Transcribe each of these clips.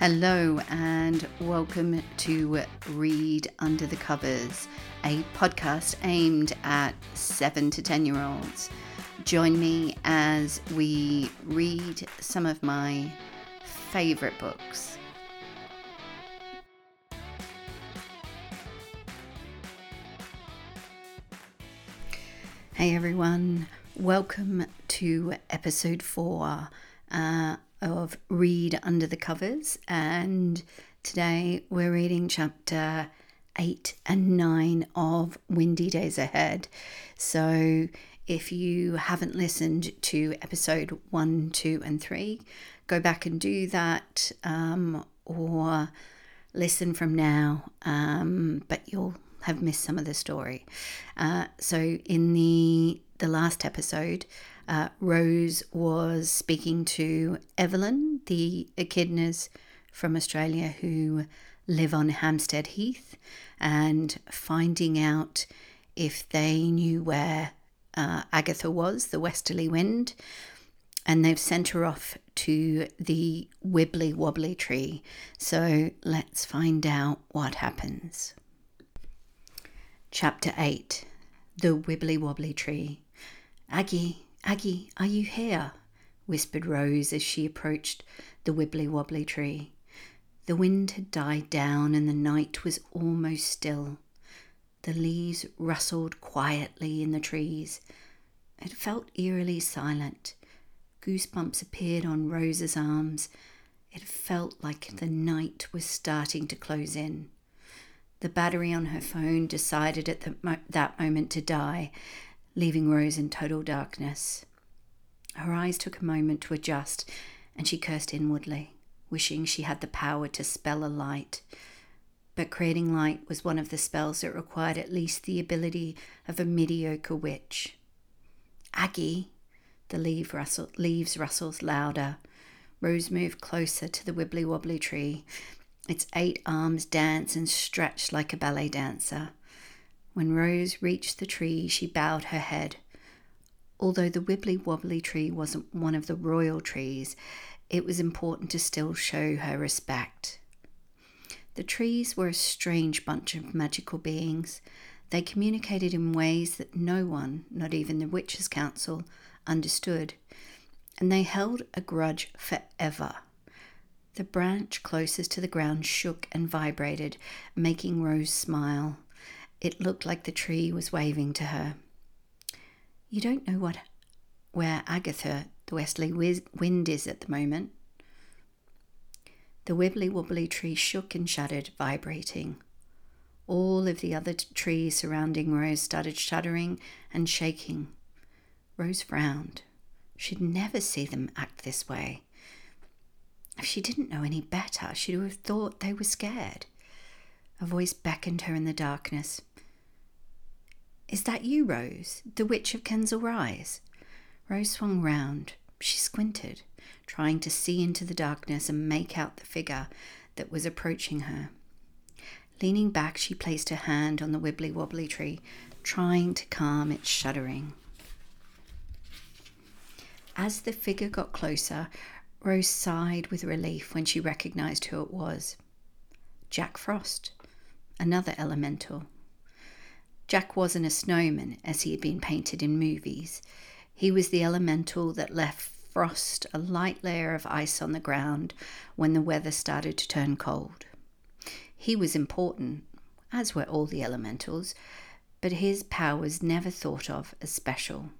Hello, and welcome to Read Under the Covers, a podcast aimed at seven to 10 year olds. Join me as we read some of my favourite books. Hey everyone, welcome to episode four. Uh, of Read Under the Covers, and today we're reading chapter 8 and 9 of Windy Days Ahead. So, if you haven't listened to episode 1, 2, and 3, go back and do that, um, or listen from now, um, but you'll have missed some of the story. Uh, so, in the the last episode, uh, Rose was speaking to Evelyn, the echidnas from Australia who live on Hampstead Heath, and finding out if they knew where uh, Agatha was, the westerly wind. And they've sent her off to the wibbly wobbly tree. So let's find out what happens. Chapter 8 The Wibbly Wobbly Tree. Aggie, Aggie, are you here? whispered Rose as she approached the wibbly wobbly tree. The wind had died down and the night was almost still. The leaves rustled quietly in the trees. It felt eerily silent. Goosebumps appeared on Rose's arms. It felt like the night was starting to close in. The battery on her phone decided at mo- that moment to die, leaving Rose in total darkness. Her eyes took a moment to adjust, and she cursed inwardly, wishing she had the power to spell a light. But creating light was one of the spells that required at least the ability of a mediocre witch. Aggie, the leaf rustle, leaves rustled louder. Rose moved closer to the wibbly wobbly tree. Its eight arms danced and stretched like a ballet dancer. When Rose reached the tree, she bowed her head. Although the wibbly wobbly tree wasn't one of the royal trees, it was important to still show her respect. The trees were a strange bunch of magical beings. They communicated in ways that no one, not even the Witches' Council, understood, and they held a grudge forever. The branch closest to the ground shook and vibrated, making Rose smile. It looked like the tree was waving to her. You don't know what where Agatha, the westerly wind, is at the moment. The wibbly wobbly tree shook and shuddered, vibrating. All of the other t- trees surrounding Rose started shuddering and shaking. Rose frowned. She'd never see them act this way. If she didn't know any better, she'd have thought they were scared. A voice beckoned her in the darkness. Is that you, Rose, the Witch of Kensal Rise? Rose swung round. She squinted, trying to see into the darkness and make out the figure that was approaching her. Leaning back, she placed her hand on the wibbly wobbly tree, trying to calm its shuddering. As the figure got closer, Rose sighed with relief when she recognized who it was Jack Frost, another elemental Jack wasn't a snowman as he had been painted in movies. He was the elemental that left frost a light layer of ice on the ground when the weather started to turn cold. He was important, as were all the elementals, but his powers never thought of as special.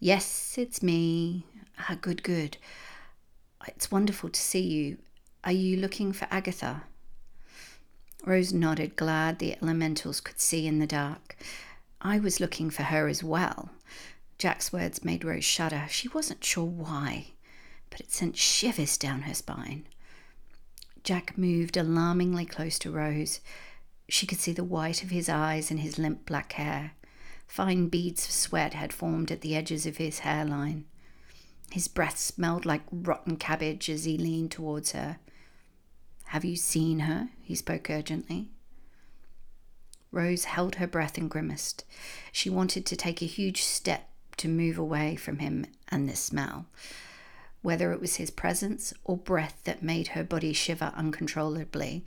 Yes, it's me. Ah, good, good. It's wonderful to see you. Are you looking for Agatha? Rose nodded, glad the elementals could see in the dark. I was looking for her as well. Jack's words made Rose shudder. She wasn't sure why, but it sent shivers down her spine. Jack moved alarmingly close to Rose. She could see the white of his eyes and his limp black hair. Fine beads of sweat had formed at the edges of his hairline. His breath smelled like rotten cabbage as he leaned towards her. Have you seen her? He spoke urgently. Rose held her breath and grimaced. She wanted to take a huge step to move away from him and this smell. whether it was his presence or breath that made her body shiver uncontrollably,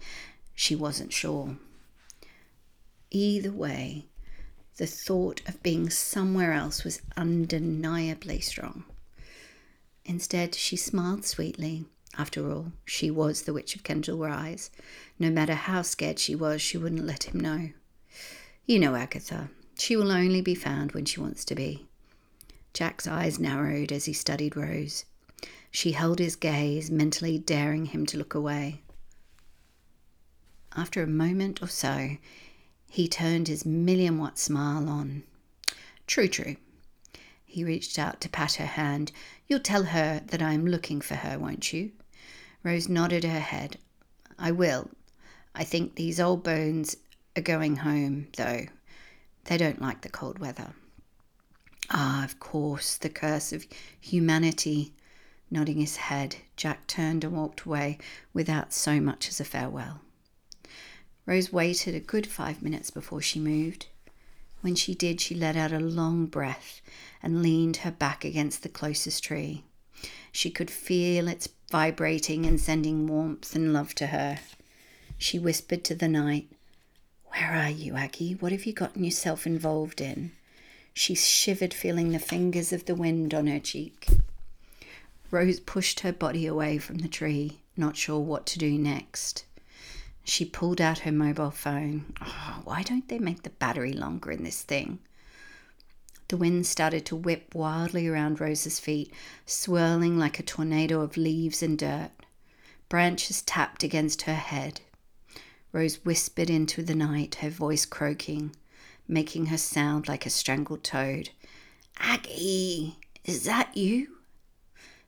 she wasn't sure. Either way, the thought of being somewhere else was undeniably strong. Instead, she smiled sweetly. After all, she was the Witch of Kensal Rise. No matter how scared she was, she wouldn't let him know. You know Agatha. She will only be found when she wants to be. Jack's eyes narrowed as he studied Rose. She held his gaze, mentally daring him to look away. After a moment or so, he turned his million watt smile on. True, true. He reached out to pat her hand. You'll tell her that I am looking for her, won't you? Rose nodded her head. I will. I think these old bones are going home, though. They don't like the cold weather. Ah, of course, the curse of humanity. Nodding his head, Jack turned and walked away without so much as a farewell. Rose waited a good five minutes before she moved. When she did, she let out a long breath and leaned her back against the closest tree. She could feel its vibrating and sending warmth and love to her. She whispered to the night, Where are you, Aggie? What have you gotten yourself involved in? She shivered, feeling the fingers of the wind on her cheek. Rose pushed her body away from the tree, not sure what to do next. She pulled out her mobile phone. Oh, why don't they make the battery longer in this thing? The wind started to whip wildly around Rose's feet, swirling like a tornado of leaves and dirt. Branches tapped against her head. Rose whispered into the night, her voice croaking, making her sound like a strangled toad. Aggie, is that you?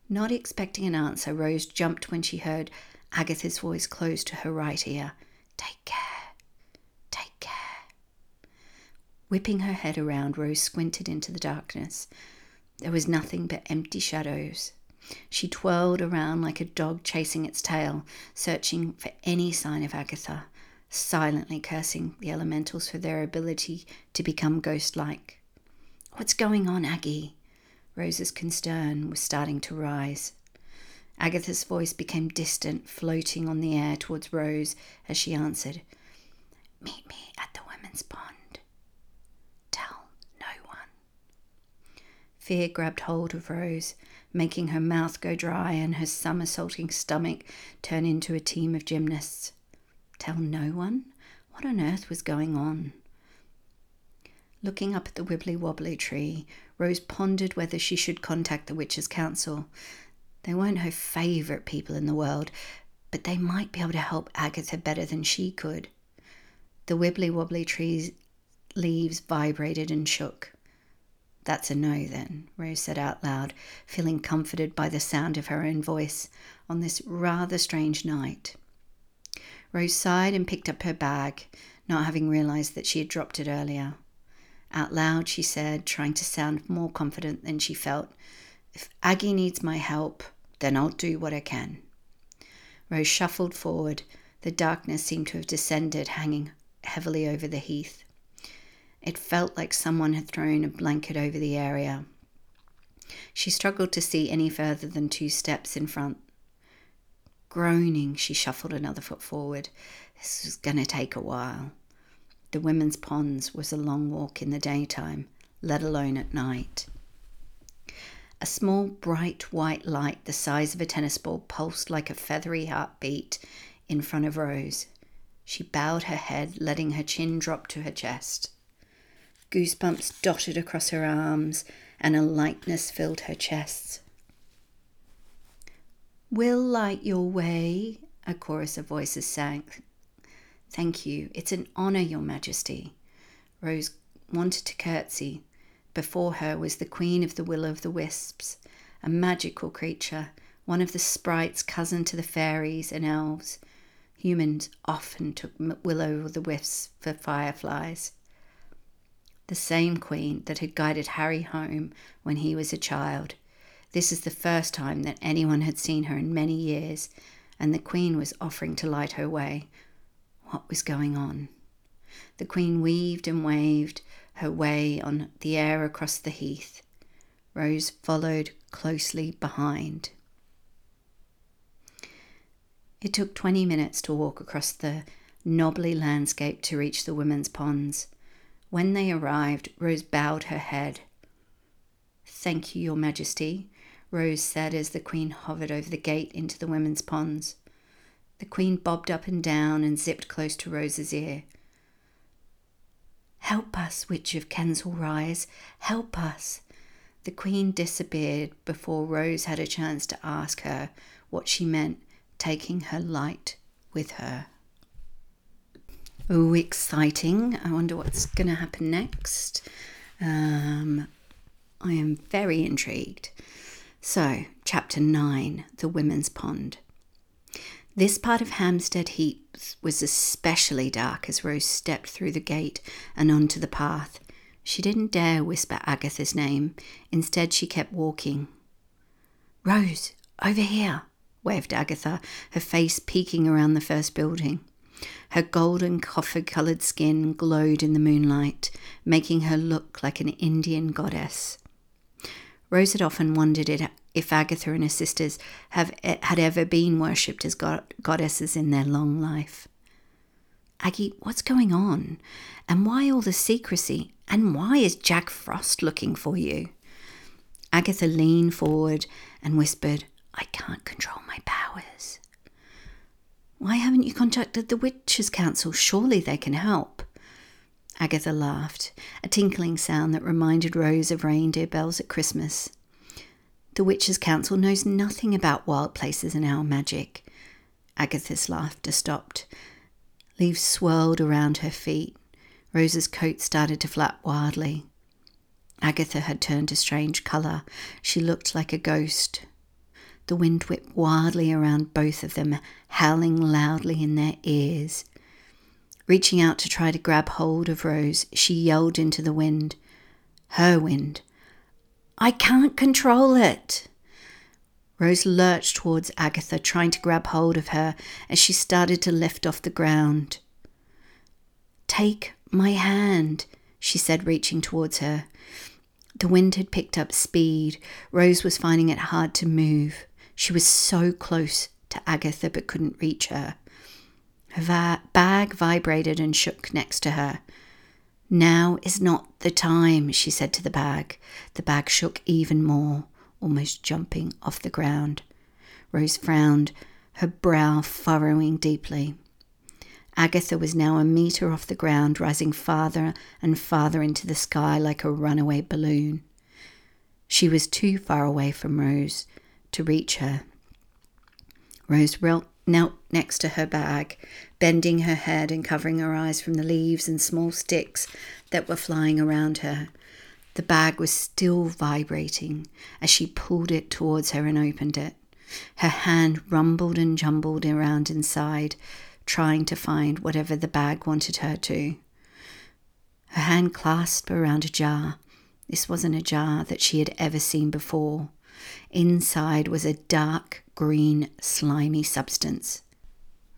Not expecting an answer, Rose jumped when she heard Agatha's voice close to her right ear. Take care. Take care. Whipping her head around, Rose squinted into the darkness. There was nothing but empty shadows. She twirled around like a dog chasing its tail, searching for any sign of Agatha, silently cursing the elementals for their ability to become ghost like. What's going on, Aggie? Rose's concern was starting to rise. Agatha's voice became distant, floating on the air towards Rose as she answered, Meet me at the women's pond. Tell no one. Fear grabbed hold of Rose, making her mouth go dry and her somersaulting stomach turn into a team of gymnasts. Tell no one? What on earth was going on? Looking up at the wibbly wobbly tree, Rose pondered whether she should contact the Witches' Council. They weren't her favourite people in the world, but they might be able to help Agatha better than she could. The wibbly wobbly tree's leaves vibrated and shook. That's a no, then, Rose said out loud, feeling comforted by the sound of her own voice on this rather strange night. Rose sighed and picked up her bag, not having realized that she had dropped it earlier. Out loud, she said, trying to sound more confident than she felt, If Aggie needs my help, then I'll do what I can. Rose shuffled forward. The darkness seemed to have descended, hanging heavily over the heath. It felt like someone had thrown a blanket over the area. She struggled to see any further than two steps in front. Groaning, she shuffled another foot forward. This was going to take a while. The women's ponds was a long walk in the daytime, let alone at night. A small, bright white light the size of a tennis ball pulsed like a feathery heartbeat in front of Rose. She bowed her head, letting her chin drop to her chest. Goosebumps dotted across her arms, and a lightness filled her chest. We'll light your way, a chorus of voices sang. Thank you. It's an honour, Your Majesty. Rose wanted to curtsy, before her was the Queen of the Will o' the Wisps, a magical creature, one of the sprites cousin to the fairies and elves. Humans often took will o' the wisps for fireflies. The same queen that had guided Harry home when he was a child. This is the first time that anyone had seen her in many years, and the queen was offering to light her way. What was going on? The queen weaved and waved, her way on the air across the heath. Rose followed closely behind. It took 20 minutes to walk across the knobbly landscape to reach the women's ponds. When they arrived, Rose bowed her head. Thank you, Your Majesty, Rose said as the Queen hovered over the gate into the women's ponds. The Queen bobbed up and down and zipped close to Rose's ear. Help us, Witch of Kensal Rise, help us. The Queen disappeared before Rose had a chance to ask her what she meant taking her light with her. Oh, exciting. I wonder what's going to happen next. Um, I am very intrigued. So, chapter 9 The Women's Pond. This part of Hampstead Heath was especially dark as Rose stepped through the gate and onto the path. She didn't dare whisper Agatha's name. Instead, she kept walking. Rose, over here, waved Agatha, her face peeking around the first building. Her golden copper coloured skin glowed in the moonlight, making her look like an Indian goddess. Rose had often wondered if Agatha and her sisters have, had ever been worshipped as god- goddesses in their long life. Aggie, what's going on? And why all the secrecy? And why is Jack Frost looking for you? Agatha leaned forward and whispered, I can't control my powers. Why haven't you contacted the Witches' Council? Surely they can help. Agatha laughed, a tinkling sound that reminded Rose of reindeer bells at Christmas. The Witches' Council knows nothing about wild places and our magic. Agatha's laughter stopped. Leaves swirled around her feet. Rose's coat started to flap wildly. Agatha had turned a strange colour. She looked like a ghost. The wind whipped wildly around both of them, howling loudly in their ears. Reaching out to try to grab hold of Rose, she yelled into the wind. Her wind. I can't control it. Rose lurched towards Agatha, trying to grab hold of her as she started to lift off the ground. Take my hand, she said, reaching towards her. The wind had picked up speed. Rose was finding it hard to move. She was so close to Agatha but couldn't reach her. Her va- bag vibrated and shook next to her. Now is not the time, she said to the bag. The bag shook even more, almost jumping off the ground. Rose frowned, her brow furrowing deeply. Agatha was now a metre off the ground, rising farther and farther into the sky like a runaway balloon. She was too far away from Rose to reach her. Rose knelt next to her bag, bending her head and covering her eyes from the leaves and small sticks that were flying around her. The bag was still vibrating as she pulled it towards her and opened it. Her hand rumbled and jumbled around inside, trying to find whatever the bag wanted her to. Her hand clasped around a jar. This wasn't a jar that she had ever seen before. Inside was a dark green, slimy substance.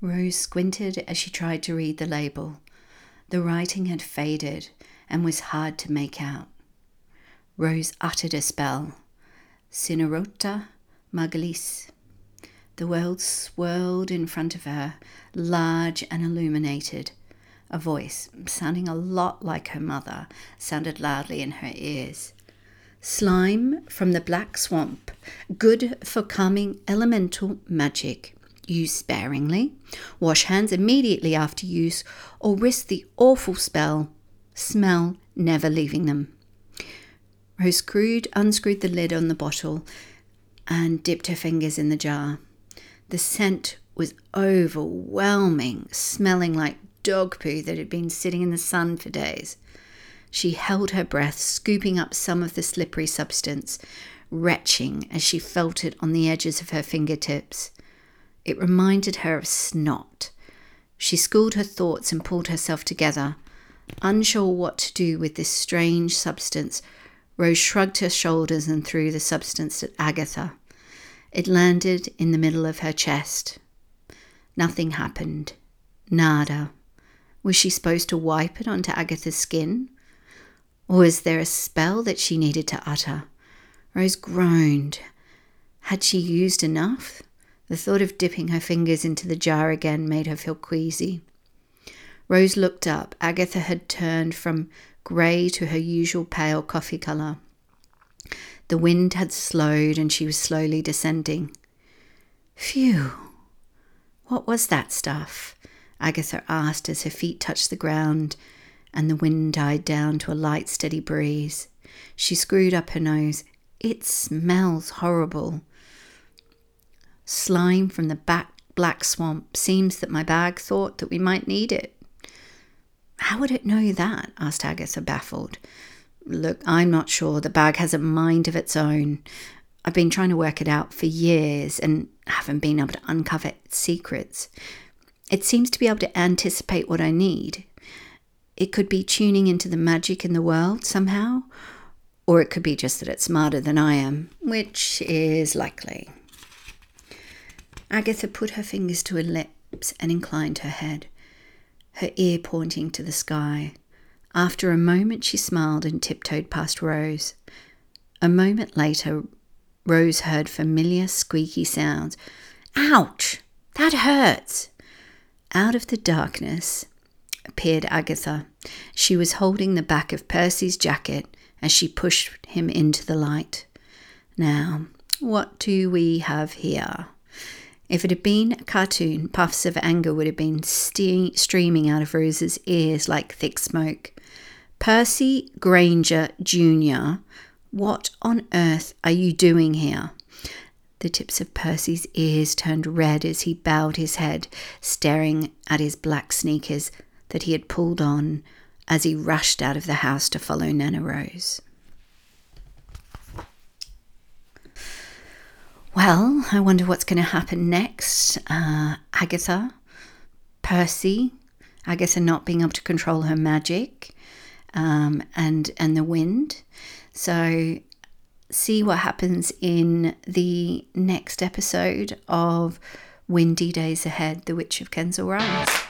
Rose squinted as she tried to read the label. The writing had faded and was hard to make out. Rose uttered a spell. Cinerota Magalis. The world swirled in front of her, large and illuminated. A voice, sounding a lot like her mother, sounded loudly in her ears. Slime from the Black Swamp, good for calming elemental magic. Use sparingly. Wash hands immediately after use or risk the awful spell. Smell never leaving them. Rose screwed, unscrewed the lid on the bottle and dipped her fingers in the jar. The scent was overwhelming, smelling like dog poo that had been sitting in the sun for days. She held her breath, scooping up some of the slippery substance, retching as she felt it on the edges of her fingertips. It reminded her of snot. She schooled her thoughts and pulled herself together. Unsure what to do with this strange substance, Rose shrugged her shoulders and threw the substance at Agatha. It landed in the middle of her chest. Nothing happened. Nada. Was she supposed to wipe it onto Agatha's skin? Or was there a spell that she needed to utter? Rose groaned. Had she used enough? The thought of dipping her fingers into the jar again made her feel queasy. Rose looked up. Agatha had turned from grey to her usual pale coffee colour. The wind had slowed and she was slowly descending. Phew! What was that stuff? Agatha asked as her feet touched the ground and the wind died down to a light, steady breeze. She screwed up her nose. It smells horrible. Slime from the back black swamp. Seems that my bag thought that we might need it. How would it know that? asked Agatha, baffled. Look, I'm not sure. The bag has a mind of its own. I've been trying to work it out for years and haven't been able to uncover its secrets. It seems to be able to anticipate what I need. It could be tuning into the magic in the world somehow, or it could be just that it's smarter than I am, which is likely. Agatha put her fingers to her lips and inclined her head, her ear pointing to the sky. After a moment, she smiled and tiptoed past Rose. A moment later, Rose heard familiar squeaky sounds. Ouch! That hurts! Out of the darkness appeared Agatha. She was holding the back of Percy's jacket as she pushed him into the light. Now, what do we have here? If it had been a cartoon, puffs of anger would have been ste- streaming out of Rose's ears like thick smoke. Percy Granger Jr., what on earth are you doing here? The tips of Percy's ears turned red as he bowed his head, staring at his black sneakers that he had pulled on as he rushed out of the house to follow Nana Rose. Well, I wonder what's going to happen next. Uh, Agatha, Percy, Agatha not being able to control her magic, um, and and the wind. So, see what happens in the next episode of Windy Days Ahead: The Witch of Kensal Rise.